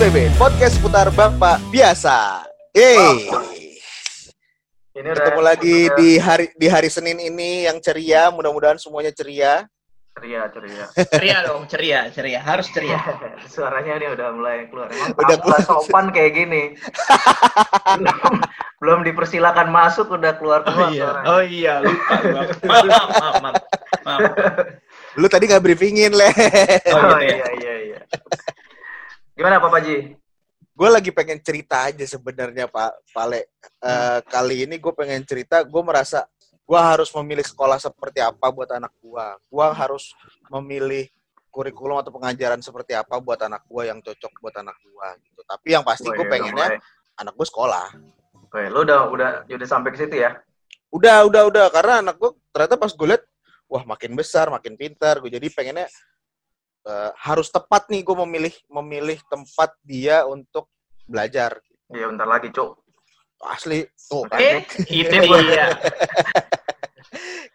PSBB, podcast seputar Bapak biasa. Hey. Ini Ketemu lagi di hari di hari Senin ini yang ceria, mudah-mudahan semuanya ceria. ceria ceria. ceria dong ceria ceria harus ceria Suaranya ini udah mulai keluar. Emang Udah keluar. sopan kayak gini. belum, belum dipersilakan masuk udah keluar oh keluar iya suaranya. oh iya lupa maaf maaf maaf maaf. Lu tadi nggak briefingin, Le. Oh, Oh, gitu ya. iya iya iya. Gimana Pak Paji? gue lagi pengen cerita aja sebenarnya Pak Pale. Eh, kali ini gue pengen cerita, gue merasa gue harus memilih sekolah seperti apa buat anak gue. Gue harus memilih kurikulum atau pengajaran seperti apa buat anak gue yang cocok buat anak gue gitu. Tapi yang pasti Oh, gue iya, pengennya mulai. anak gue sekolah. Oke, lu udah udah udah sampai ke situ ya? Udah, udah, udah. Karena anak gue ternyata pas gue liat, wah makin besar, makin pintar. Gue jadi pengennya eh, harus tepat nih gue memilih memilih tempat dia untuk belajar. Iya bentar lagi, Cuk. Asli, tuh kan. eh itu dia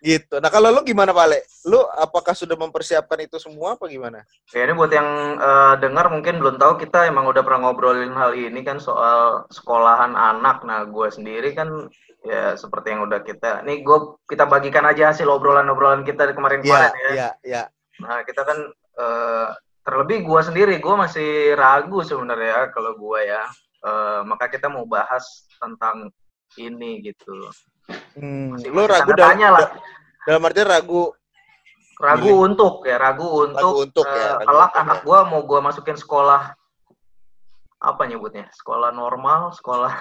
gitu. Nah kalau lu gimana Pak Ale? Lu apakah sudah mempersiapkan itu semua apa gimana? Ya ini buat yang eh, dengar mungkin belum tahu kita emang udah pernah ngobrolin hal ini kan soal sekolahan anak. Nah, gue sendiri kan ya seperti yang udah kita. Nih gue kita bagikan aja hasil obrolan-obrolan kita Iya, kemarin-kemarin ya. iya, iya. Nah, kita kan eh, terlebih gue sendiri gue masih ragu sebenarnya kalau gue ya. Eh, maka kita mau bahas tentang ini gitu. Hmm, Masih- masih ragu dalam, lah. dalam artian ragu Ragu untuk ya, ragu untuk, Ragu untuk ya, eh, ragu kelak untuk anak ya. gua mau gua masukin sekolah apa nyebutnya? Sekolah normal, sekolah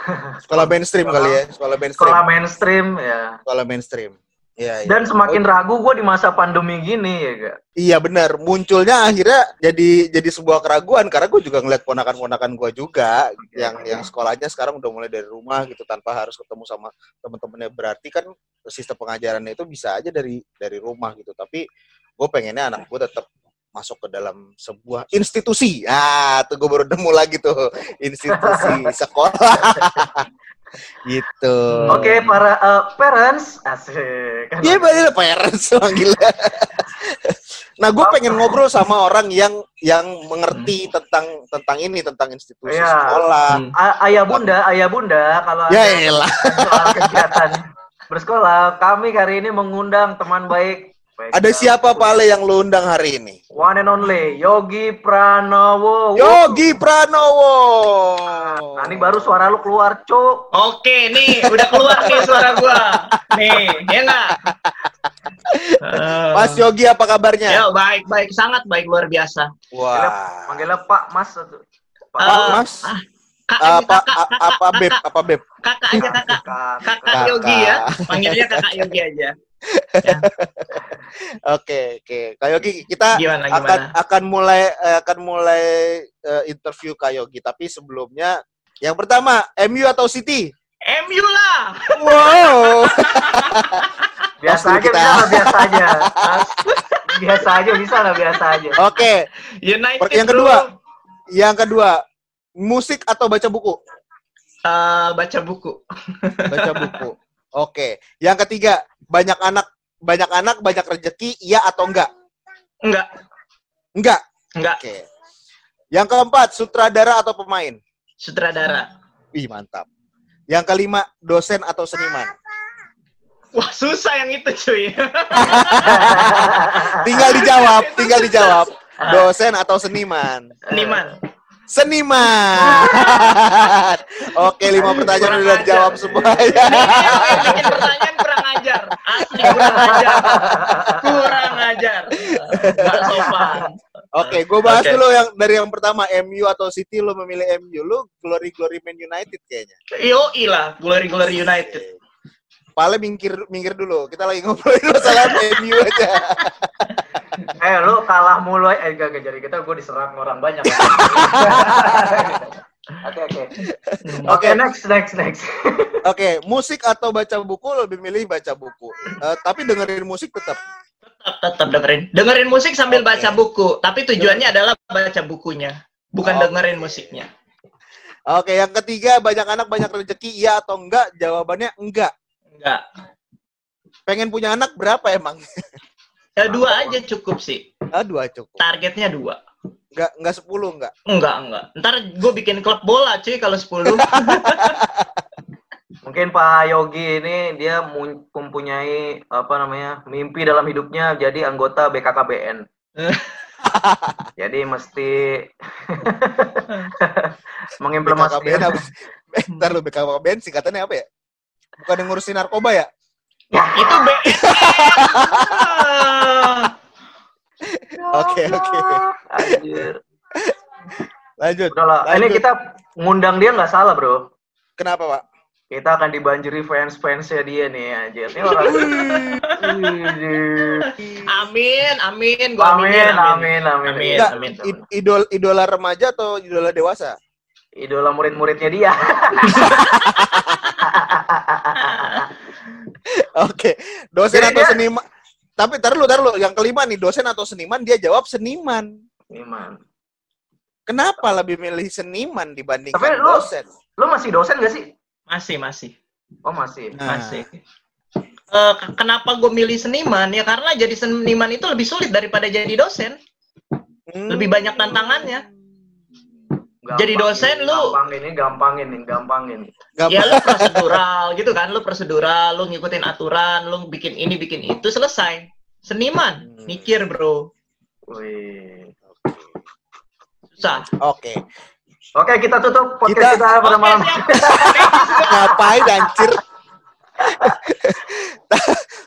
sekolah mainstream Sekolah- kali ya, sekolah mainstream. sekolah mainstream ya. Sekolah mainstream. Iya, iya. Dan semakin ragu gua di masa pandemi gini ya, Kak. Iya benar, munculnya akhirnya jadi jadi sebuah keraguan karena gue juga ngeliat ponakan-ponakan gue juga yang yang sekolahnya sekarang udah mulai dari rumah gitu tanpa harus ketemu sama temen-temennya. Berarti kan sistem pengajarannya itu bisa aja dari dari rumah gitu. Tapi gue pengennya anak gue tetap masuk ke dalam sebuah institusi. Ah tuh gue baru nemu lagi tuh. Institusi sekolah gitu Oke, para eh, parents, asik. Iya, bener parents gila. nah, gue pengen ngobrol sama orang yang yang mengerti tentang tentang ini tentang institusi Iya. sekolah. Hmm. Ayah bunda, ayah bunda kalau Ya ada kegiatan bersekolah, kami hari ini mengundang teman baik. Baik Ada siapa Pale yang lu undang hari ini? One and only Yogi Pranowo. Yogi Pranowo. Nah, ini baru suara lu keluar, Cuk. oke nih udah keluar nih suara gua nih ya nggak Eh, Mas Yogi apa kabarnya? ya baik baik sangat baik luar biasa Wah. Manggilnya Pak Mas. Pak Pak, Eh, Mas. ah, kak aja Apa kakak a- apa Beb? Apa Beb? kakak aja kakak Kak. kakak Kakak. Yogi ya panggilnya kakak Yogi aja Oke, oke. Kak Yogi, kita gimana akan gimana akan mulai eh, akan mulai eh, interview Kak Yogi, tapi sebelumnya yang pertama MU atau City? MU lah Wow. Biasa aja kita- bisa biasa aja. biasa aja bisa lah, biasa aja. Oke, United Per- yang bro. kedua. yang kedua, musik atau baca buku? Eh, baca buku Baca buku. Oke. Yang ketiga, banyak anak banyak anak banyak rezeki, iya atau enggak? enggak Enggak. enggak Oke. Yang keempat, sutradara atau pemain? sutradara Ih, mantap. Yang kelima, dosen atau seniman? wah susah yang itu cuy Tinggal dijawab, tinggal dijawab. Dosen atau seniman? Seniman. Seniman. Oke, lima pertanyaan Kurang udah ajar. dijawab semua Ini ya. bikin pertanyaan kurang ajar. Asli kurang ajar. Kurang ajar. Gak sopan. Oke, gue bahas Oke. dulu yang dari yang pertama MU atau City lo memilih MU, lo glory glory Man United kayaknya. Yo lah, Glory Glory United. Pale minggir minggir dulu. Kita lagi ngobrolin masalah MU aja. eh, lu kalah mulu. Eh, gak, gak jadi kita gue diserang orang banyak. Oke, oke. Oke, next, next, next. Oke, musik atau baca buku lebih milih baca buku. Eh, tapi dengerin musik tetap. Tetap, tetap dengerin. Dengerin musik sambil Oke. baca buku. Tapi tujuannya adalah baca bukunya. Bukan Oke. dengerin musiknya. Oke, yang ketiga banyak anak banyak rezeki, iya atau enggak? Jawabannya enggak. Enggak. Pengen punya anak berapa emang? Ya, dua aja cukup sih. Ah, dua cukup. Targetnya dua. Enggak enggak 10 enggak. Enggak, enggak. Ntar gue bikin klub bola cuy kalau 10. Mungkin Pak Yogi ini dia mempunyai apa namanya mimpi dalam hidupnya jadi anggota BKKBN. jadi mesti BKKBN mengimplementasikan. apa? Eh, Ntar lu BKKBN singkatannya apa ya? Bukan yang ngurusin narkoba ya? Itu B. Oke, oke. Anjir. Lanjut. Udahlah, ini Lanjut. kita ngundang dia nggak salah, Bro. Kenapa, Pak? Kita akan dibanjiri fans-fansnya dia nih, anjir. Ini orang. Amin, amin. Gua Amin, amin, amin. Amin, amin. i- idol idola remaja atau idola dewasa? Idola murid-muridnya dia. Oke, dosen Jadi atau dia- seniman. Tapi tar lu, tar lu. Yang kelima nih, dosen atau seniman, dia jawab seniman. Iman. Kenapa lebih milih seniman dibandingkan Tapi lu- dosen? Lu masih dosen gak sih? Masih, masih. Oh, masih. Nah, Masih. Eh, kenapa gue milih seniman? Ya karena jadi seniman itu lebih sulit daripada jadi dosen. hmm. Lebih banyak tantangannya. Gampang Jadi dosen ini, lu- gampang ini, gampang ini, gampang ini. Gampang. Ya lu prosedural gitu kan, lu prosedural, lu ngikutin aturan, lu bikin ini, bikin itu, selesai. Seniman, Hmm. mikir bro, Wih. susah. Oke. Oke, kita tutup Kita- podcast kita, pada Oke, malam. Ngapain anjir?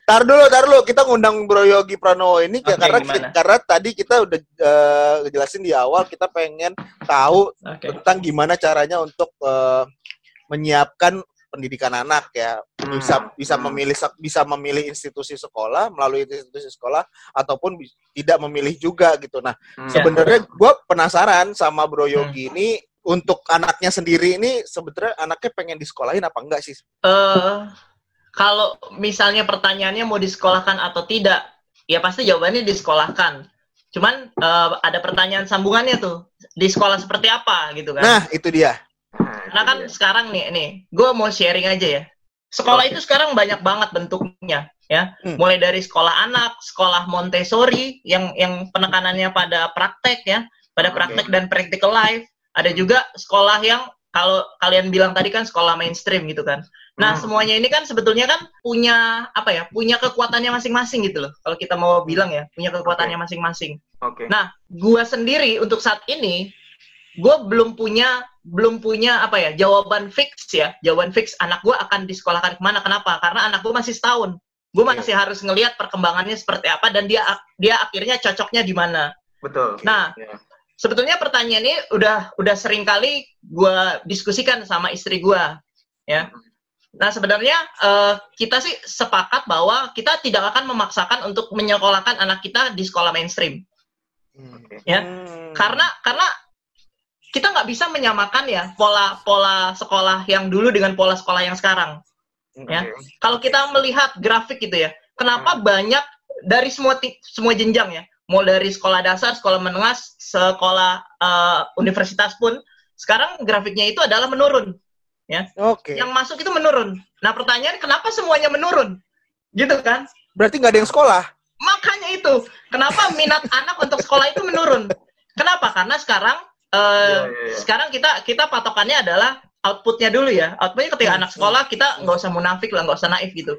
Tar dulu, tar dulu. Kita ngundang Bro Yogi Pranowo ini Oke, karena gimana? karena tadi kita udah eh, ngejelasin di awal kita pengen tahu Oke. tentang gimana caranya untuk eh, menyiapkan pendidikan anak ya bisa Hmm, bisa hmm. memilih bisa memilih institusi sekolah melalui institusi sekolah ataupun tidak memilih juga gitu nah Hmm. sebenarnya gue penasaran sama Hmm. Bro Yogi ini untuk anaknya sendiri ini sebenarnya anaknya pengen disekolahin apa enggak sih Eh, kalau misalnya pertanyaannya mau disekolahkan atau tidak, ya pasti jawabannya disekolahkan. Cuman eh, ada pertanyaan sambungannya tuh, di sekolah seperti apa gitu kan? nah itu dia Nah, Karena kan dia. sekarang nih, nih, gue mau sharing aja ya. Sekolah itu sekarang banyak banget bentuknya, ya. Hmm. Mulai dari sekolah anak, sekolah Montessori yang yang penekanannya pada praktek ya, pada praktek dan practical life. Ada juga sekolah yang kalau kalian bilang tadi kan sekolah mainstream gitu kan. Nah, Hmm. semuanya ini kan sebetulnya kan punya apa ya? Punya kekuatannya masing-masing gitu loh. Kalau kita mau bilang ya, punya kekuatannya masing-masing. Oke. Nah, gua sendiri untuk saat ini, gua belum punya belum punya apa ya jawaban fix ya, jawaban fix anak gua akan disekolahkan ke mana? Kenapa? Karena anak gua masih setahun. Gue masih harus ngelihat perkembangannya seperti apa dan dia dia akhirnya cocoknya di mana. Betul. Nah, Ya. sebetulnya pertanyaan ini udah udah sering kali gua diskusikan sama istri gua ya. Nah, sebenarnya eh, kita sih sepakat bahwa kita tidak akan memaksakan untuk menyekolahkan anak kita di sekolah mainstream. Oke. Ya. Hmm. karena karena kita nggak bisa menyamakan ya pola pola sekolah yang dulu dengan pola sekolah yang sekarang. ya. Oke. Kalau kita melihat grafik gitu ya, kenapa banyak dari semua ti- semua jenjang ya, mau dari sekolah dasar, sekolah menengah, sekolah eh, universitas pun sekarang grafiknya itu adalah menurun. Oke Yang masuk itu menurun. Nah pertanyaan kenapa semuanya menurun? Gitu kan? berarti nggak ada yang sekolah Makanya itu, kenapa minat anak untuk sekolah itu menurun? Kenapa? Karena sekarang eh, Iya, iya, iya. sekarang kita kita patokannya adalah outputnya dulu ya. Outputnya ketika Hmm, anak sekolah kita nggak usah munafik lah, nggak usah naif gitu.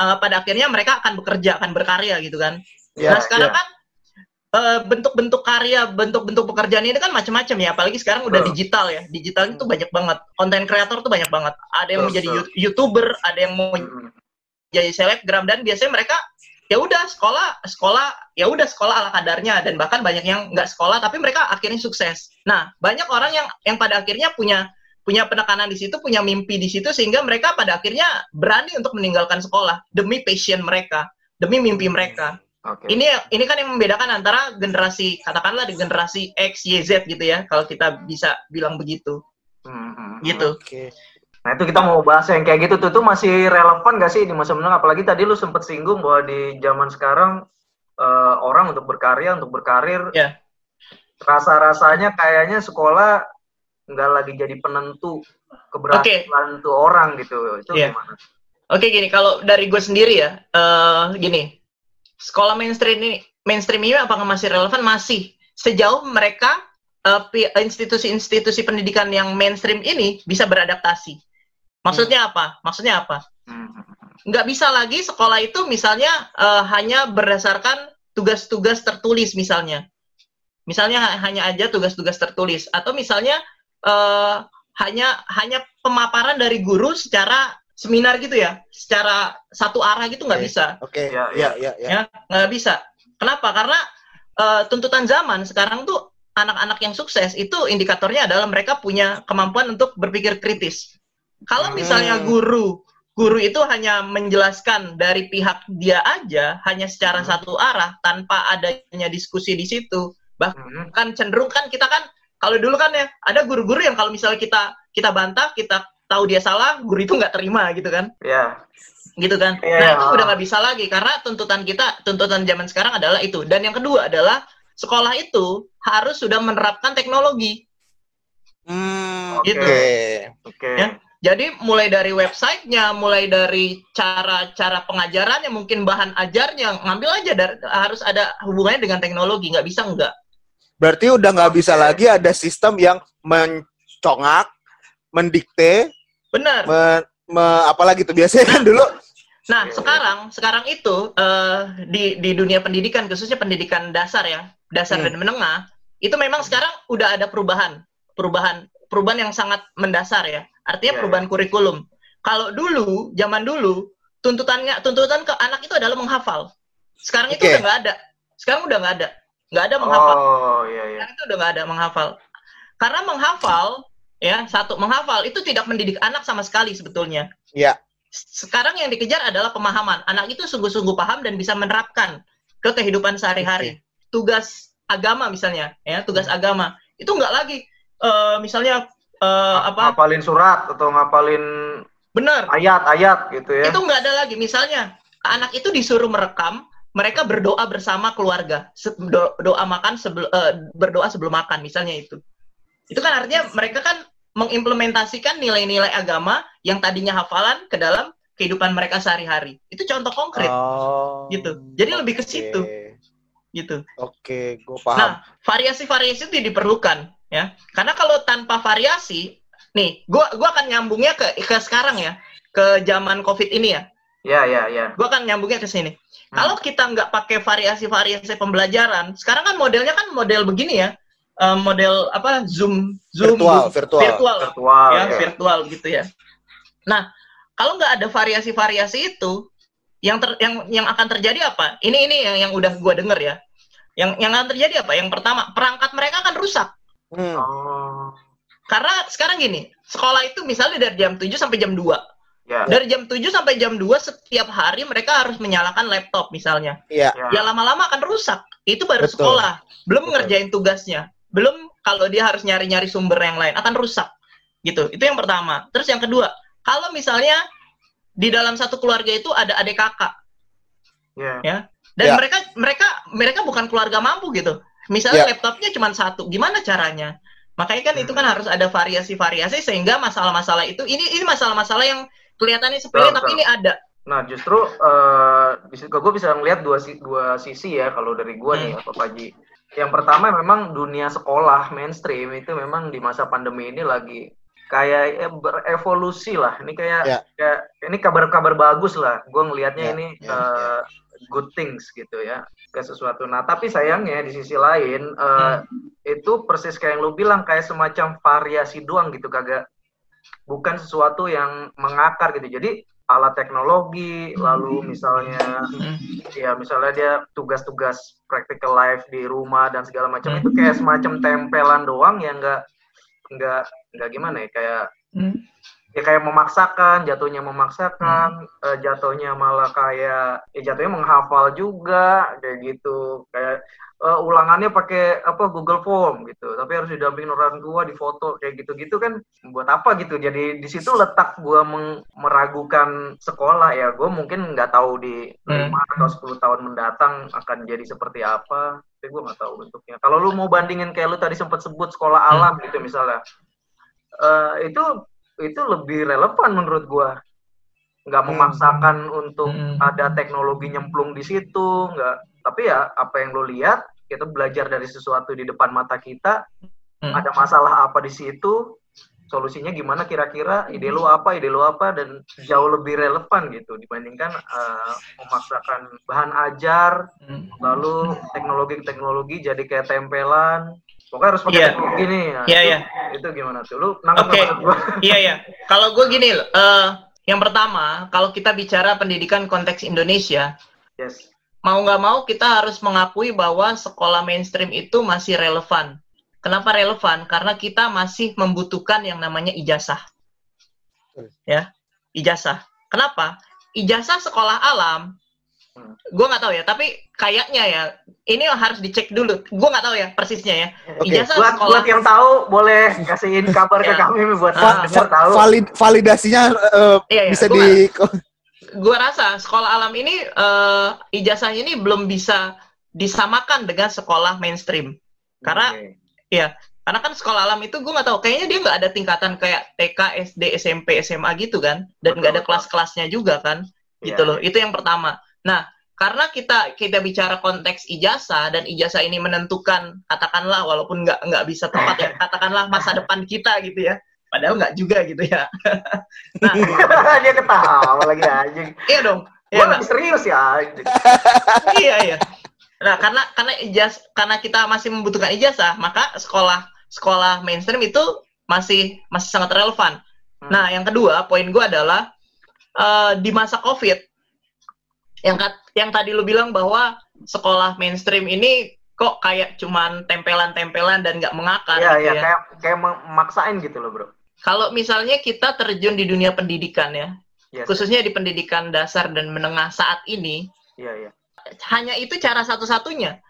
Eh, pada akhirnya mereka akan bekerja, akan berkarya gitu kan. Ya, nah sekarang ya. kan bentuk-bentuk karya, bentuk-bentuk pekerjaan ini kan macam-macam ya. Apalagi sekarang udah Betul. digital ya. Digital itu banyak banget. Konten kreator tuh banyak banget. Ada yang mau jadi youtuber, ada yang mau Hmm. jadi selebgram dan biasanya mereka ya udah sekolah sekolah ya udah sekolah ala kadarnya dan bahkan banyak yang nggak sekolah tapi mereka akhirnya sukses. Nah banyak orang yang yang pada akhirnya punya punya penekanan di situ, punya mimpi di situ sehingga mereka pada akhirnya berani untuk meninggalkan sekolah demi passion mereka, demi mimpi mereka. Oke. Ini ini kan yang membedakan antara generasi katakanlah di generasi X, Y, Z gitu ya kalau kita bisa bilang begitu. Hmm, hmm. Gitu. oke Nah itu kita mau bahas yang kayak gitu tuh, tuh masih relevan gak sih di masa mendatang? Apalagi tadi lu sempet singgung bahwa di zaman sekarang eh, orang untuk berkarya, untuk berkarir, Ya. rasa-rasanya kayaknya sekolah nggak lagi jadi penentu keberhasilan tuh orang gitu. Itu Iya. gimana? Oke gini, kalau dari gue sendiri ya, eh gini, sekolah mainstream ini, mainstream ini apakah masih relevan? Masih. sejauh mereka uh, institusi-institusi pendidikan yang mainstream ini bisa beradaptasi. Maksudnya hmm. apa? Maksudnya apa? Hmm. Nggak bisa lagi sekolah itu misalnya uh, hanya berdasarkan tugas-tugas tertulis misalnya. Misalnya hanya aja tugas-tugas tertulis atau misalnya uh, hanya hanya pemaparan dari guru secara seminar gitu ya, secara satu arah gitu nggak okay. bisa. Oke. Okay. Ya, ya, ya, ya. ya nggak bisa. Kenapa? Karena uh, tuntutan zaman sekarang tuh anak-anak yang sukses itu indikatornya adalah mereka punya kemampuan untuk berpikir kritis. Kalau hmm. misalnya guru guru itu hanya menjelaskan dari pihak dia aja, hanya secara hmm. satu arah tanpa adanya diskusi di situ, bahkan hmm. cenderung kan kita kan kalau dulu kan ya ada guru-guru yang kalau misalnya kita kita bantah, kita tahu dia salah, guru itu nggak terima gitu kan? Iya. Yeah. Gitu kan? Yeah. Nah itu udah nggak bisa lagi karena tuntutan kita, tuntutan zaman sekarang adalah itu. Dan yang kedua adalah sekolah itu harus sudah menerapkan teknologi. Hmm, gitu. Oke. Okay. Ya? Jadi mulai dari websitenya, mulai dari cara-cara pengajarannya, mungkin bahan ajarnya, ngambil aja dari, harus ada hubungannya dengan teknologi, nggak bisa nggak. Berarti udah nggak bisa lagi ada sistem yang mencongak, mendikte, benar, me, me, apalagi tuh biasanya kan dulu. Nah sekarang sekarang itu uh, di di dunia pendidikan khususnya pendidikan dasar ya, dasar hmm. dan menengah itu memang sekarang udah ada perubahan, perubahan, perubahan yang sangat mendasar ya. Artinya yeah. perubahan kurikulum. Kalau dulu, zaman dulu, tuntutannya tuntutan ke anak itu adalah menghafal. Sekarang okay. itu udah nggak ada. Sekarang udah nggak ada nggak ada menghafal. Oh iya iya. Sekarang itu udah nggak ada menghafal. Karena menghafal ya satu menghafal itu tidak mendidik anak sama sekali sebetulnya. Iya. Sekarang yang dikejar adalah pemahaman. Anak itu sungguh-sungguh paham dan bisa menerapkan ke kehidupan sehari-hari. Okay. Tugas agama misalnya, ya tugas hmm. agama itu nggak lagi uh, misalnya uh, apa? Ngapalin surat atau ngapalin benar ayat-ayat gitu ya. Itu nggak ada lagi. Misalnya anak itu disuruh merekam mereka berdoa bersama keluarga do, doa makan sebelum uh, berdoa sebelum makan misalnya itu itu kan artinya mereka kan mengimplementasikan nilai-nilai agama yang tadinya hafalan ke dalam kehidupan mereka sehari-hari. Itu contoh konkret. Oh, gitu. Jadi okay. lebih ke situ. Gitu. Oke okay, gue paham. Nah variasi-variasi itu diperlukan ya. Karena kalau tanpa variasi nih gue gua akan nyambungnya ke ke sekarang ya. Ke zaman covid ini ya. Ya, ya, ya. Gue akan nyambungnya ke sini. Hmm. Kalau kita nggak pakai variasi-variasi pembelajaran, sekarang kan modelnya kan model begini ya, uh, model apa Zoom, Zoom, virtual, Zoom, virtual, virtual, virtual, ya, ya, virtual gitu ya. Nah, kalau nggak ada variasi-variasi itu, yang ter, yang yang akan terjadi apa? Ini ini yang yang udah gue denger ya. Yang yang akan terjadi apa? Yang pertama, perangkat mereka akan rusak. Hmm. Oh. Karena sekarang gini, sekolah itu misalnya dari jam 7 sampai jam 2 Ya. Dari jam 7 sampai jam 2 setiap hari mereka harus menyalakan laptop misalnya. Iya. Ya lama-lama akan rusak. Itu baru Betul. sekolah. Belum Betul. ngerjain tugasnya. Belum kalau dia harus nyari-nyari sumber yang lain akan rusak. Gitu. Itu yang pertama. Terus yang kedua, kalau misalnya di dalam satu keluarga itu ada adik kakak. Yeah. Ya. Dan yeah. mereka mereka mereka bukan keluarga mampu gitu. Misalnya yeah. laptopnya cuma satu, gimana caranya? Makanya kan hmm. itu kan harus ada variasi-variasi sehingga masalah-masalah itu ini ini masalah-masalah yang kelihatannya sepele tapi ini ada nah justru uh, gue bisa ngelihat dua dua sisi ya kalau dari gue hmm. nih Pak Paji yang pertama memang dunia sekolah mainstream itu memang di masa pandemi ini lagi kayak ya, berevolusi lah ini kayak, yeah. kayak ini kabar-kabar bagus lah gue ngelihatnya yeah, ini yeah, uh, yeah. good things gitu ya ke sesuatu nah tapi sayangnya di sisi lain uh, hmm. itu persis kayak yang lu bilang kayak semacam variasi doang gitu kagak bukan sesuatu yang mengakar gitu. Jadi alat teknologi, lalu misalnya ya misalnya dia tugas-tugas practical life di rumah dan segala macam itu kayak semacam tempelan doang yang enggak enggak enggak gimana ya kayak ya kayak memaksakan, jatuhnya memaksakan, hmm. uh, jatuhnya malah kayak ya jatuhnya menghafal juga kayak gitu. Kayak uh, ulangannya pakai apa Google Form gitu tapi harus didampingin orang tua di foto kayak gitu-gitu kan buat apa gitu jadi di situ letak gue meragukan sekolah ya gue mungkin nggak tahu di lima hmm. atau 10 tahun mendatang akan jadi seperti apa tapi gue nggak tahu bentuknya kalau lu mau bandingin kayak lu tadi sempat sebut sekolah hmm. alam gitu misalnya uh, itu itu lebih relevan menurut gue nggak hmm. memaksakan hmm. untuk hmm. ada teknologi nyemplung di situ nggak tapi ya apa yang lo lihat kita belajar dari sesuatu di depan mata kita, Hmm. ada masalah apa di situ, solusinya gimana kira-kira, ide lu apa, ide lu apa, dan jauh lebih relevan gitu dibandingkan eh, memaksakan bahan ajar, Hmm. lalu teknologi-teknologi jadi kayak tempelan. Pokoknya harus pakai Iya. teknologi nih. Nah, Iya, itu, iya. itu gimana tuh? Lu nangkep maksud gua? Iya ya. Kalau gue gini, loh, eh, yang pertama, kalau kita bicara pendidikan konteks Indonesia, Yes. Mau nggak mau kita harus mengakui bahwa sekolah mainstream itu masih relevan. Kenapa relevan? Karena kita masih membutuhkan yang namanya ijazah. Ya, ijazah. Kenapa? Ijazah sekolah alam, gue nggak tahu ya. Tapi kayaknya ya, ini harus dicek dulu. Gue nggak tahu ya persisnya ya. Oke. Ijazah Buat, sekolah. buat yang tahu boleh kasihin kabar ke Ya. kami buat Ah, tahu. Valid, validasinya eh, Iya, iya. bisa Gua- di gue rasa sekolah alam ini eh, ijazahnya ini belum bisa disamakan dengan sekolah mainstream. Karena Oke. karena kan sekolah alam itu gue nggak tahu kayaknya dia nggak ada tingkatan kayak TK SD SMP SMA gitu kan? Dan nggak ada kelas-kelasnya juga kan? Gitu loh itu yang pertama. Nah karena kita kita bicara konteks ijazah dan ijazah ini menentukan katakanlah walaupun nggak nggak bisa tepat ya katakanlah masa depan kita gitu ya padahal nggak juga gitu ya nah dia ketawa lagi anjing. iya dong iya nggak? lagi serius ya. iya iya. Nah karena karena ijaz karena kita masih membutuhkan ijazah maka sekolah sekolah mainstream itu masih masih sangat relevan. Hmm. Nah yang kedua poin gue adalah eh, di masa covid yang kat- yang tadi lu bilang bahwa sekolah mainstream ini kok kayak cuman tempelan-tempelan dan nggak mengakar Iya, gitu iya ya. kayak kayak memaksain gitu loh, Bro. Kalau misalnya kita terjun di dunia pendidikan ya, Yes. khususnya di pendidikan dasar dan menengah saat ini, Iya, iya. hanya itu cara satu-satunya.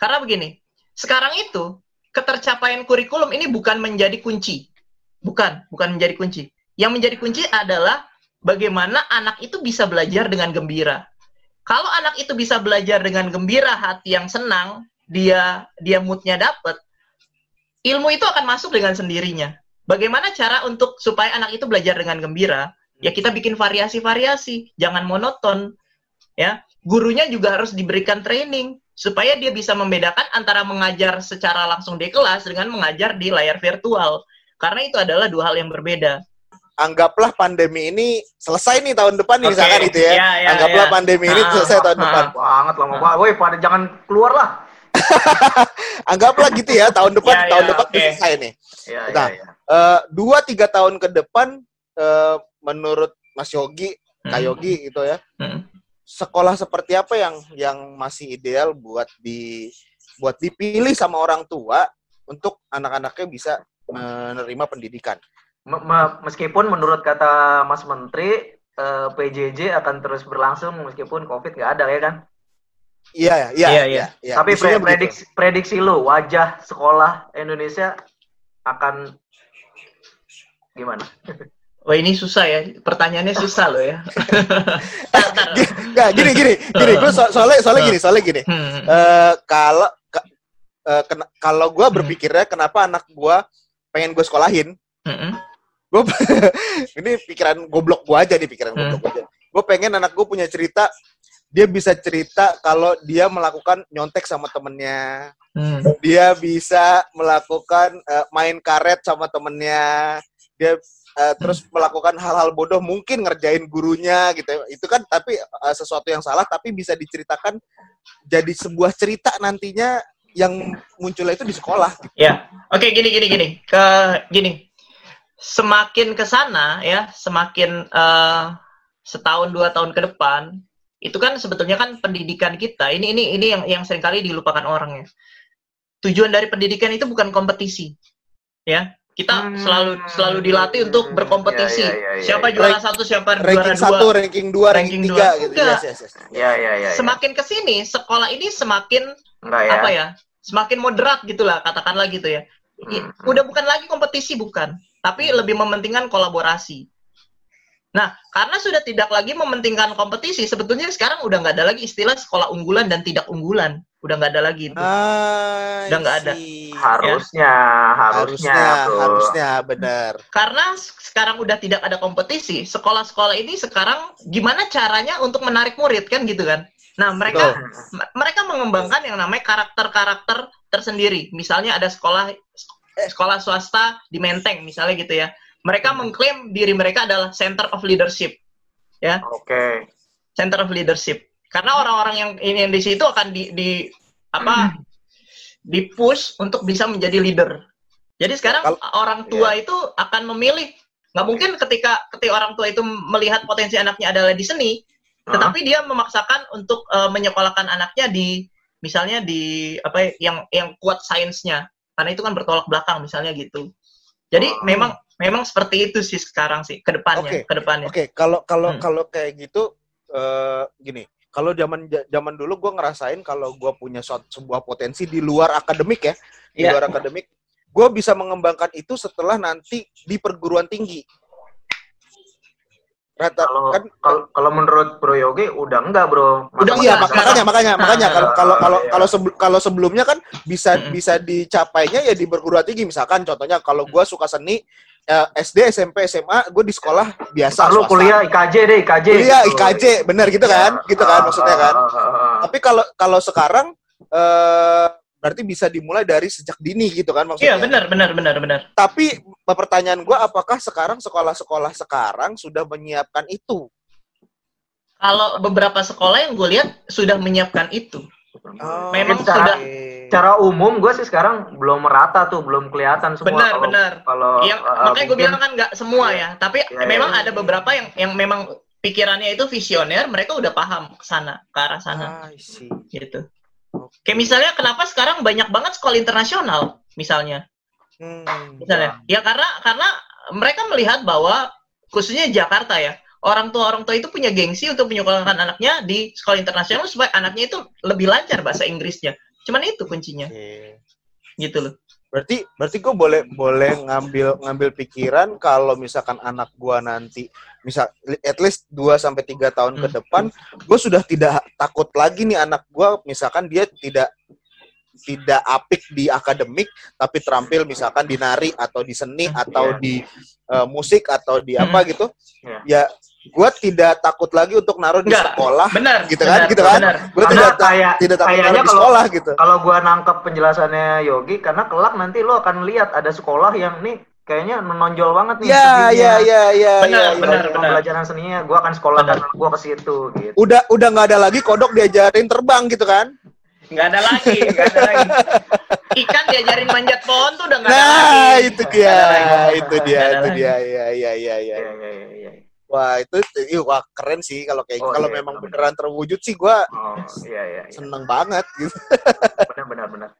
Karena begini, sekarang itu ketercapaian kurikulum ini bukan menjadi kunci. Bukan, bukan menjadi kunci. Yang menjadi kunci adalah bagaimana anak itu bisa belajar dengan gembira. Kalau anak itu bisa belajar dengan gembira, hati yang senang, dia dia moodnya dapet, ilmu itu akan masuk dengan sendirinya. Bagaimana cara untuk supaya anak itu belajar dengan gembira? Ya kita bikin variasi-variasi, jangan monoton. Ya, gurunya juga harus diberikan training supaya dia bisa membedakan antara mengajar secara langsung di kelas dengan mengajar di layar virtual. Karena itu adalah dua hal yang berbeda. anggaplah pandemi ini selesai nih tahun depan nih Oke. misalkan itu ya. Iya, iya, anggaplah iya. pandemi ini Ah, selesai tahun ah, depan. Banget lama banget. Woi, pada jangan keluar lah. Anggaplah gitu ya tahun depan Iya, tahun iya, depan oke. selesai nih. Iya, Nah. iya, iya. Eh, dua tiga tahun ke depan eh, menurut Mas Yogi, Kak Hmm. Yogi gitu ya. Hmm. Sekolah seperti apa yang yang masih ideal buat di buat dipilih sama orang tua untuk anak-anaknya bisa menerima pendidikan. Me- me- meskipun menurut kata Mas Menteri eh, PJJ akan terus berlangsung meskipun COVID nggak ada ya kan? Iya, iya, Iya, iya. iya. iya. Tapi prediksi prediksi lu wajah sekolah Indonesia akan gimana? Wah ini susah ya, pertanyaannya susah loh ya. Nggak, gini, gini, gini. Gue so- soalnya, soalnya gini, soalnya gini. Hmm. Eh, kalau ka- eh, kena- kalau gue Hmm. berpikirnya kenapa anak gue pengen gue sekolahin, Hmm. gue ini pikiran goblok gue aja nih pikiran Hmm. goblok aja. Gue pengen anak gue punya cerita, dia bisa cerita kalau dia melakukan nyontek sama temennya, Hmm. dia bisa melakukan eh, main karet sama temennya, dia eh, terus melakukan hal-hal bodoh mungkin ngerjain gurunya gitu. Itu kan tapi eh, sesuatu yang salah tapi bisa diceritakan jadi sebuah cerita nantinya yang munculnya itu di sekolah. Ya, oke gini gini gini ke gini. Semakin ke sana ya, semakin eh, setahun dua tahun ke depan itu kan sebetulnya kan pendidikan kita ini ini ini yang yang sering kali dilupakan orang ya. Tujuan dari pendidikan itu bukan kompetisi, ya. Kita Hmm. selalu selalu dilatih untuk berkompetisi. Ya, ya, ya, ya, siapa ya. juara satu, siapa juara Ranking dua. satu, ranking dua, ranking Ranking tiga dua. gitu. Yes, yes, yes. Ya, ya, ya. ya. Semakin ke sini sekolah ini semakin Enggak ya. apa ya semakin moderat gitulah katakanlah gitu ya Hmm. udah bukan lagi kompetisi bukan tapi lebih mementingkan kolaborasi nah karena sudah tidak lagi mementingkan kompetisi sebetulnya sekarang udah nggak ada lagi istilah sekolah unggulan dan tidak unggulan udah nggak ada lagi itu Ah, Udah nggak ada. See. Harusnya, harusnya, harusnya, benar. karena sekarang udah tidak ada kompetisi sekolah-sekolah ini sekarang gimana caranya untuk menarik murid kan gitu kan Nah, mereka m- mereka mengembangkan yang namanya karakter-karakter tersendiri. Misalnya ada sekolah sekolah swasta di Menteng misalnya gitu ya. Mereka mengklaim diri mereka adalah center of leadership. Ya, Oke. center of leadership. Karena orang-orang yang ini yang di situ akan di, di apa di push untuk bisa menjadi leader. Jadi sekarang Kalau- orang tua itu akan memilih nggak mungkin ketika ketika orang tua itu melihat potensi anaknya adalah di seni, Hah? tetapi dia memaksakan untuk eh, menyekolahkan anaknya di misalnya di apa ya, yang yang kuat sainsnya karena itu kan bertolak belakang misalnya gitu. Jadi Oh. memang memang seperti itu sih sekarang sih ke depannya, Oke. ke depannya. Oke, kalau kalau Hmm. kalau kayak gitu eh, gini, kalau zaman zaman dulu gue ngerasain kalau gue punya suat- sebuah potensi di luar akademik ya, di Iya. luar akademik, gue bisa mengembangkan itu setelah nanti di perguruan tinggi. Rata Kalau kan kalau kalau menurut Bro Yogi udah enggak, Bro. Udah iya mak- makanya makanya Nah, makanya kalau nah, kalau kalau iya. kalau sebel- kalau sebelumnya kan bisa bisa dicapainya ya di perguruan tinggi misalkan contohnya kalau gue suka seni eh, SD SMP SMA gue di sekolah biasa Lu kuliah IKJ deh, IKJ. kuliah gitu. IKJ bener gitu kan gitu kan maksudnya kan ah, ah, ah. tapi kalau kalau sekarang eh berarti bisa dimulai dari sejak dini gitu kan Iya maksudnya benar benar benar benar. tapi pertanyaan gue apakah sekarang sekolah-sekolah sekarang sudah menyiapkan itu Kalau beberapa sekolah yang gue lihat sudah menyiapkan itu. Oh, Memang secara, sudah. secara umum gue sih sekarang belum merata tuh, belum kelihatan semua. Benar, kalau, benar. Kalau yang uh, makanya gue bilang kan nggak semua ya, tapi Iya, memang iya. ada beberapa yang yang memang pikirannya itu visioner, mereka udah paham ke sana, ke arah sana I see. gitu. Kayak misalnya kenapa sekarang banyak banget sekolah internasional misalnya. Hmm. Misalnya. Ya karena karena mereka melihat bahwa khususnya Jakarta ya, orang tua orang tua itu punya gengsi untuk menyekolahkan anaknya di sekolah internasional supaya anaknya itu lebih lancar bahasa Inggrisnya. Cuman itu kuncinya, Oke. gitu loh. Berarti berarti gue boleh boleh ngambil ngambil pikiran kalau misalkan anak gua nanti misal at least 2 sampai 3 tahun ke Hmm. depan gue sudah tidak takut lagi nih anak gua misalkan dia tidak tidak apik di akademik tapi terampil misalkan di nari atau di seni atau Iya. di eh, musik atau di Hmm. apa gitu. Iya. Ya gua tidak takut lagi untuk naruh di sekolah Benar. gitu kan, benar, gitu kan? benar. gue tidak kayak- tidak takut kayaknya naruh di kalau- sekolah gitu. Kalau gua nangkep penjelasannya Yogi, karena kelak nanti lo akan lihat ada sekolah yang nih kayaknya menonjol banget nih. Ya, seninya. ya, ya, ya, Benar, ya, ya. benar. Pembelajaran seninya, gua akan sekolahkan gua ke situ gitu. Udah udah nggak ada lagi kodok diajarin terbang gitu kan? Nggak ada lagi, nggak ada lagi. Ikan diajarin manjat pohon tuh udah nggak ada Nah, lagi. itu Nggak dia, ada itu dia, ada itu dia, ya, ya, ya, ya. Iya, iya, iya, iya. Wah, itu, ih, wah keren sih kalau kayak Oh, kalau iya, memang benar. beneran terwujud sih gua Oh, iya, iya, iya. seneng banget gitu. Benar, benar, benar.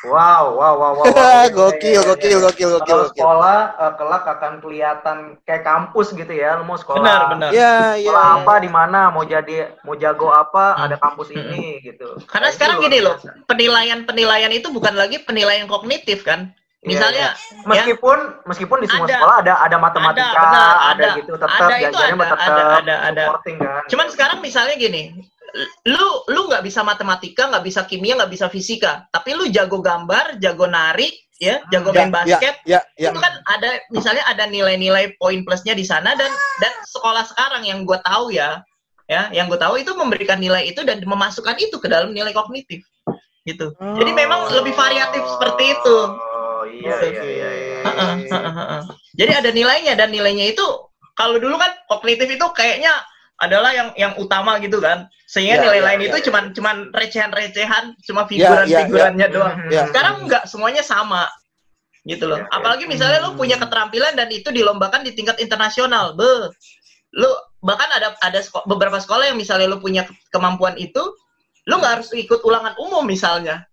Wow, wow, wow, wow. wow. Iya, gokil, iya, iya, gokil, iya. gokil, gokil, Kalau gokil. sekolah eh, kelak akan kelihatan kayak kampus gitu ya. Lu mau sekolah Benar, benar. Ya, ya. sekolah apa di mana, mau jadi mau jago apa, Hmm. ada kampus Hmm. ini gitu. Karena Nah, sekarang luar gini loh, penilaian-penilaian itu bukan lagi penilaian kognitif kan. Iya, Misalnya, iya. meskipun meskipun di semua Ada. sekolah ada ada matematika, Ada, benar, ada, ada. gitu tetap Ada itu ada, tetap ada, ada, ada. supporting kan. cuman sekarang misalnya gini, lu lu nggak bisa matematika, nggak bisa kimia, nggak bisa fisika, tapi lu jago gambar, jago nari, ya, jago Ya, main basket, Ya, ya, itu kan ada misalnya ada nilai-nilai poin plusnya di sana dan dan sekolah sekarang yang gue tahu ya ya yang gue tahu itu memberikan nilai itu dan memasukkan itu ke dalam nilai kognitif gitu jadi memang lebih variatif seperti itu iya iya iya. iya. Heeh, heeh, heeh. jadi ada nilainya dan nilainya itu kalau dulu kan kognitif itu kayaknya adalah yang yang utama gitu kan sehingga Ya, nilai ya, lain ya, itu ya. cuman cuman recehan-recehan cuma Ya, ya, figuran-figurannya doang Ya. sekarang nggak semuanya sama gitu loh Iya, iya. apalagi misalnya lu punya keterampilan dan itu dilombakan di tingkat internasional be lu bahkan ada ada seko- beberapa sekolah yang misalnya lu punya ke- kemampuan itu lu nggak harus ikut ulangan umum misalnya Hmm,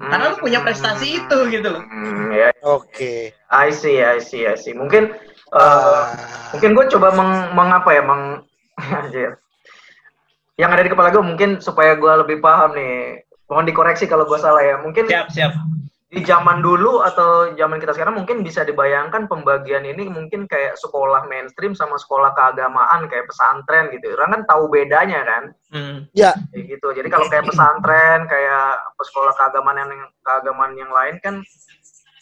karena lu punya prestasi itu gitu loh Hmm, ya, Oke. I see, I see, I see. Mungkin eh, Ah. mungkin gue coba meng, mengapa ya meng anjir. yang ada di kepala gue mungkin supaya gue lebih paham nih mohon dikoreksi kalau gue salah ya mungkin siap siap di zaman dulu atau zaman kita sekarang mungkin bisa dibayangkan pembagian ini mungkin kayak sekolah mainstream sama sekolah keagamaan kayak pesantren gitu orang kan tahu bedanya kan Hmm. Ya, kayak gitu jadi kalau kayak pesantren kayak sekolah keagamaan yang keagamaan yang lain kan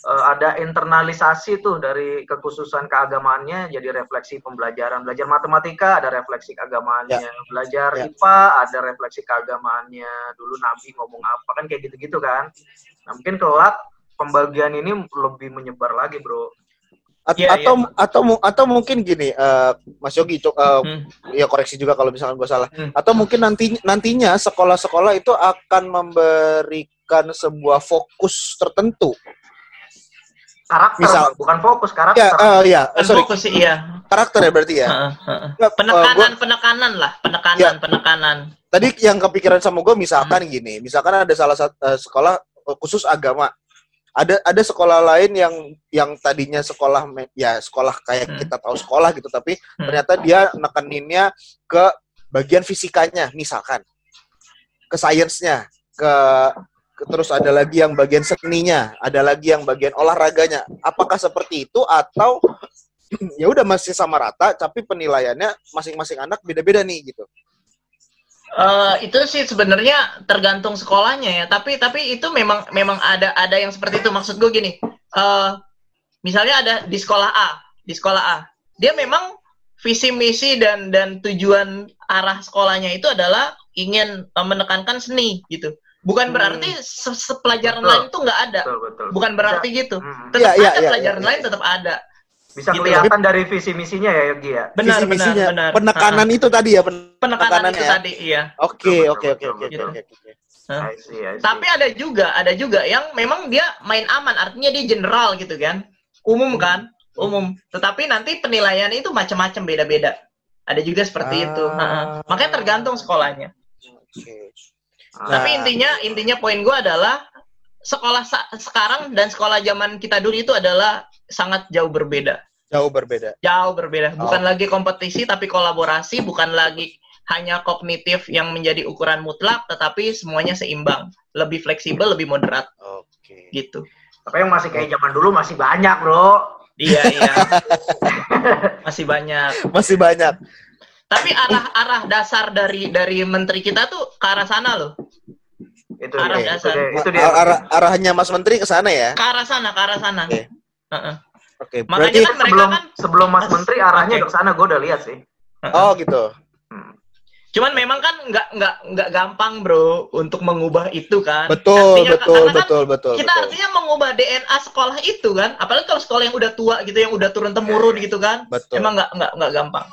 eh, ada internalisasi tuh dari kekhususan keagamaannya jadi refleksi pembelajaran. Belajar matematika ada refleksi keagamaannya, belajar Ya. IPA ada refleksi keagamaannya. Dulu Nabi ngomong apa kan kayak gitu-gitu kan. Nah, mungkin kelak pembagian ini lebih menyebar lagi, Bro. At- Iya, atau atau mu- atau mungkin gini, eh, Mas Yogi, eh, Hmm. ya koreksi juga kalau misalkan gue salah. Hmm. Atau mungkin nanti nantinya sekolah-sekolah itu akan memberikan sebuah fokus tertentu. Karakter, Misal- bukan fokus karakter. Ya, eh, ya, Kan sorry, fokus sih iya. karakter ya berarti ya. Nggak, Penekanan, gua- penekanan lah, penekanan, Ya. penekanan. tadi yang kepikiran sama gue misalkan Hmm. gini, misalkan ada salah satu eh, sekolah khusus agama, ada ada sekolah lain yang yang tadinya sekolah ya sekolah kayak Hmm. kita tahu sekolah gitu, tapi Hmm. ternyata dia nekeninnya ke bagian fisikanya, misalkan ke sainsnya, ke, ke- terus ada lagi yang bagian seninya, ada lagi yang bagian olahraganya. Apakah seperti itu atau ya udah masih sama rata, tapi penilaiannya masing-masing anak beda-beda nih gitu. Eh, itu sih sebenarnya tergantung sekolahnya ya. Tapi tapi itu memang memang ada ada yang seperti itu. Maksud gue gini, eh misalnya ada di sekolah A, di sekolah A, dia memang visi misi dan dan tujuan arah sekolahnya itu adalah ingin eh, menekankan seni gitu. Bukan Hmm. berarti se- se- pelajaran Betul. lain tuh nggak ada. Betul, betul. Bukan berarti gitu. Hmm. Tetap Iya, iya, ada iya, pelajaran iya, lain iya. tetap ada. Bisa Gitu. kelihatan dari visi misinya ya Yogi ya. Benar visi benar misinya benar. penekanan itu tadi ya pen- penekanan penekanan itu ya. tadi iya. oke oke oke oke. Tapi ada juga, ada juga yang memang dia main aman, artinya dia general gitu kan, umum kan, umum. Tetapi nanti penilaian itu macam-macam beda-beda. Ada juga seperti Ah. itu. Heeh. Makanya tergantung sekolahnya. Oke. Ah, Tapi intinya, intinya poin gue adalah sekolah sa- sekarang dan sekolah zaman kita dulu itu adalah sangat jauh berbeda. jauh berbeda Jauh berbeda. Bukan Oh. lagi kompetisi tapi kolaborasi, bukan lagi hanya kognitif yang menjadi ukuran mutlak, tetapi semuanya seimbang, lebih fleksibel, lebih moderat oke gitu. Tapi yang masih kayak zaman dulu masih banyak, Bro. Iya iya. Masih banyak. masih banyak Tapi arah arah dasar dari dari menteri kita tuh ke arah sana loh. Itu Arah dia, itu dasar. dia, itu dia. Ar- arah arahnya Mas Menteri ke sana ya Ke arah sana, ke arah sana. Oke. Heeh. oke Makanya berarti kan mereka sebelum kan sebelum Mas Menteri arahnya Oke. ke sana gue udah lihat sih. oh gitu Hmm. cuman memang kan nggak nggak nggak gampang bro untuk mengubah itu kan. betul Artinya- betul karena kan betul betul Kita betul artinya mengubah DNA sekolah itu kan, apalagi kalau sekolah yang udah tua gitu, yang udah turun temurun gitu kan, betul emang nggak nggak nggak gampang.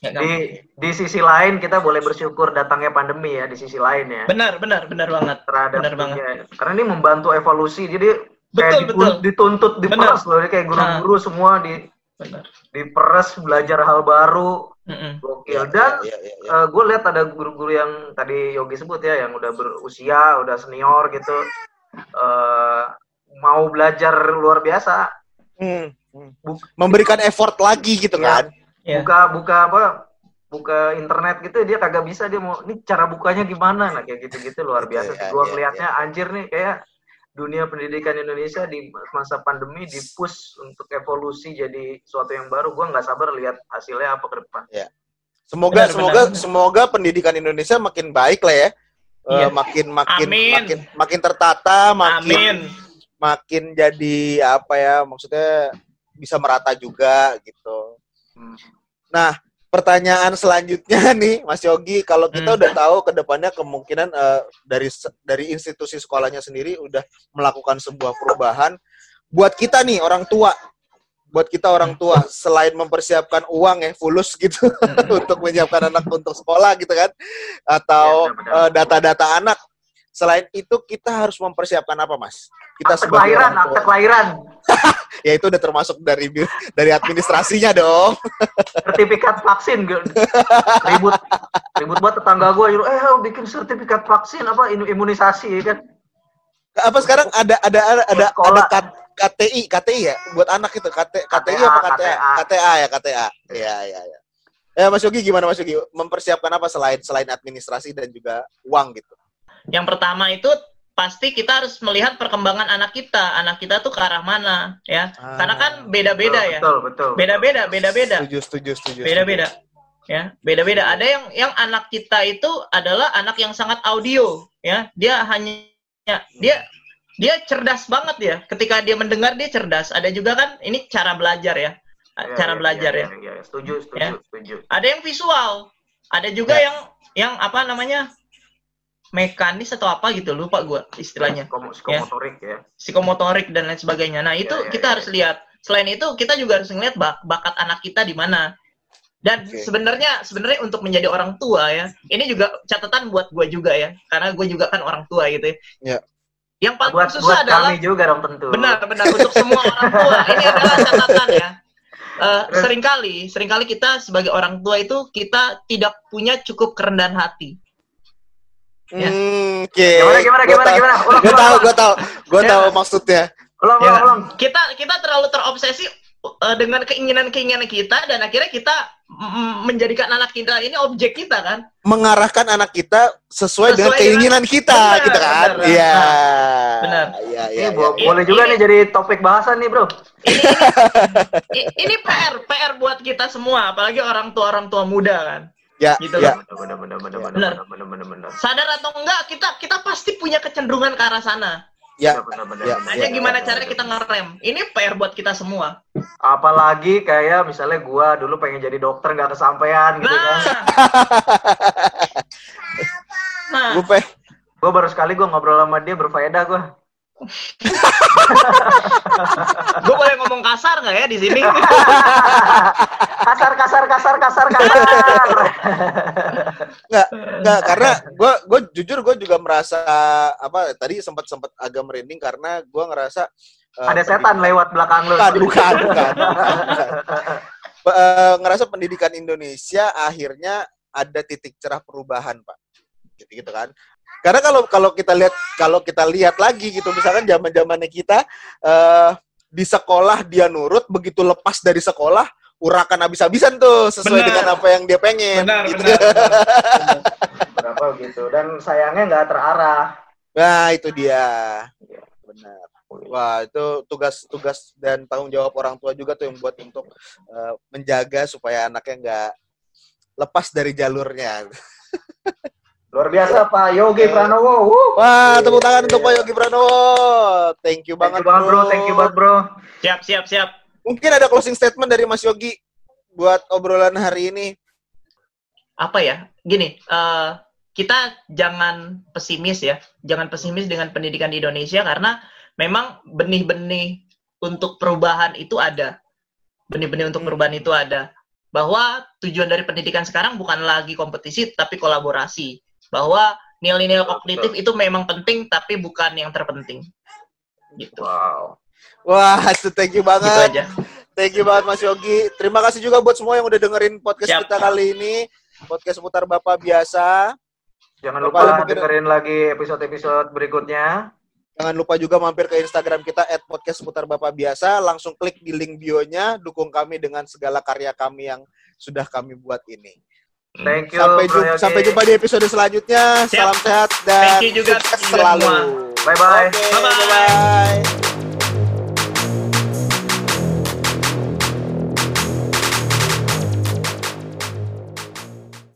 Di di sisi lain kita boleh bersyukur datangnya pandemi ya di sisi lain ya. Benar benar benar banget. terhadap Benar banget. Karena ini membantu evolusi. Jadi Betul, kayak betul. dituntut diperas loh. Jadi kayak guru-guru semua di Benar. diperas belajar hal baru. Gokil. Dan ya, ya, ya. gue lihat ada guru-guru yang tadi Yogi sebut ya, yang udah berusia, udah senior gitu, eh mau belajar luar biasa, hmm. Buk- memberikan effort lagi gitu Ya. kan Ya. buka buka apa, buka internet gitu dia kagak bisa dia mau, ini cara bukanya gimana, nah kayak gitu-gitu luar biasa. Ya, gue ya, ngelihatnya anjir nih kayak dunia pendidikan Indonesia di masa pandemi dipush untuk evolusi jadi suatu yang baru. Gue nggak sabar lihat hasilnya apa ke depan. semoga Benar, semoga benar, benar. semoga pendidikan Indonesia makin baik lah ya Eh, Iya. makin makin Amin. makin makin tertata makin Amin. makin jadi apa ya maksudnya bisa merata juga gitu. Hmm. Nah, pertanyaan selanjutnya nih Mas Yogi, kalau kita Hmm. udah tahu ke depannya kemungkinan eh, dari dari institusi sekolahnya sendiri udah melakukan sebuah perubahan buat kita nih orang tua. Buat kita orang tua selain mempersiapkan uang ya fulus gitu untuk menyiapkan anak untuk sekolah gitu kan atau Iya, eh, data-data anak. Selain itu kita harus mempersiapkan apa, Mas? Kita Akte sebagai kelahiran, akte kelahiran, Ya itu udah termasuk dari dari administrasinya dong. sertifikat vaksin. Gue- Ribut, ribut buat tetangga gue, eh bikin sertifikat vaksin apa imu- imunisasi ya kan? Apa sekarang ada ada ada ada, ada K- KTI, KTI ya buat anak itu KT, KTI KTA, apa KTA? KTA. KTA ya KTA. Iya iya iya. Ya Mas Yogi gimana Mas Yogi? Mempersiapkan apa selain selain administrasi dan juga uang gitu? Yang pertama itu pasti kita harus melihat perkembangan anak kita. Anak kita tuh ke arah mana, ya. Karena kan beda-beda ya. Betul, betul. Beda-beda, beda-beda. Setuju setuju setuju. Beda-beda. Ya, beda-beda. Ada yang yang anak kita itu adalah anak yang sangat audio, ya. Dia hanya dia dia cerdas banget ya. Ketika dia mendengar dia cerdas. Ada juga kan ini cara belajar ya. Iya, cara iya, belajar iya, ya. iya, iya. Setuju, setuju, Ya. setuju. Ada yang visual. Ada juga Ya. yang yang apa namanya? Mekanis atau apa gitu lupa gua istilahnya. Psikomo- Psikomotorik ya. Psikomotorik dan lain sebagainya. Nah, itu Ya, ya, kita ya, harus lihat. Selain itu kita juga harus ngeliat bak- bakat anak kita di mana. Dan Oke. sebenarnya sebenarnya untuk menjadi orang tua ya, ini juga catatan buat gua juga ya, karena gue juga kan orang tua gitu ya. Ya. Yang paling Buat, susah buat adalah kami juga dong tentu. benar benar untuk semua orang tua ini adalah catatan ya Eh, sering kali sering kali kita sebagai orang tua itu kita tidak punya cukup kerendahan hati Ya. Hmm, Oke. Gimana, gimana, gimana? Ulang, Gue ulang, tahu, ulang. gue tahu, gue Ya. tahu maksudnya. Ulang, Ya. ulang, ulang. kita kita terlalu terobsesi eh, dengan keinginan-keinginan kita dan akhirnya kita mm, menjadikan anak kita ini objek kita kan Mengarahkan anak kita sesuai, Sesuai dengan dengan- keinginan kita, Benar, gitu kan? Iya. Benar. Iya, Ini iya. bo- iya. boleh juga Ini- nih jadi topik bahasan nih, Bro. I- ini PR PR buat kita semua apalagi orang tua orang tua muda kan Ya, Gitu ya. Bener, bener, bener, bener, Benar. bener, bener, bener, bener. sadar atau enggak kita kita pasti punya kecenderungan ke arah sana Ya, Bener, bener, ya, bener, hanya bener, gimana bener, caranya bener. kita ngerem ini PR buat kita semua Apalagi kayak misalnya gua dulu pengen jadi dokter nggak kesampaian gitu kan. nah nah gue pe Gua baru sekali gua ngobrol sama dia berfaedah gua. gue boleh ngomong kasar nggak ya di sini kasar, kasar, kasar, kasar, kasar. nggak nggak karena gue gue jujur gue juga merasa apa tadi sempat sempat agak merinding karena gue ngerasa eh, Ada setan pendidikan- lewat belakang lu. bukan bukan bukan, bukan. Eh, ngerasa pendidikan Indonesia akhirnya ada titik cerah perubahan pak gitu gitu kan karena kalau kalau kita lihat kalau kita lihat lagi gitu misalkan zaman zamannya kita eh di sekolah dia nurut begitu lepas dari sekolah urakan habis-habisan tuh sesuai Benar. dengan apa yang dia pengen benar gitu. benar, benar. Berapa gitu. Dan sayangnya nggak terarah. Nah, itu dia. Benar. Wah, itu tugas-tugas dan tanggung jawab orang tua juga tuh yang buat untuk eh, menjaga supaya anaknya nggak lepas dari jalurnya. Luar biasa Pak Yogi Pranowo. Wuh. Wah, tepuk tangan untuk Pak Yogi Pranowo. Thank you Thank banget, you banget bro, thank you banget bro. siap siap siap Mungkin ada closing statement dari Mas Yogi buat obrolan hari ini. apa ya gini eh, kita jangan pesimis ya jangan pesimis dengan pendidikan di Indonesia karena memang benih-benih untuk perubahan itu ada benih-benih untuk perubahan itu ada bahwa tujuan dari pendidikan sekarang bukan lagi kompetisi tapi kolaborasi bahwa nilai-nilai kognitif itu memang penting tapi bukan yang terpenting gitu Wow. Wah, thank you gitu banget. aja Thank you banget Mas Yogi. Terima kasih juga buat semua yang udah dengerin podcast Siap. kita kali ini. Podcast seputar Bapak biasa. Jangan Bapak, lupa mungkin- dengerin lagi episode-episode berikutnya. Jangan lupa juga mampir ke Instagram kita @podcast seputar Bapak biasa. Langsung klik di link bio-nya, dukung kami dengan segala karya kami yang sudah kami buat ini. Thank you. Sampai jumpa, Yogi. sampai jumpa di episode selanjutnya. Siap. Salam sehat dan Thank you juga- sukses selalu. semua. Bye-bye. Oke, Bye-bye. bye-bye.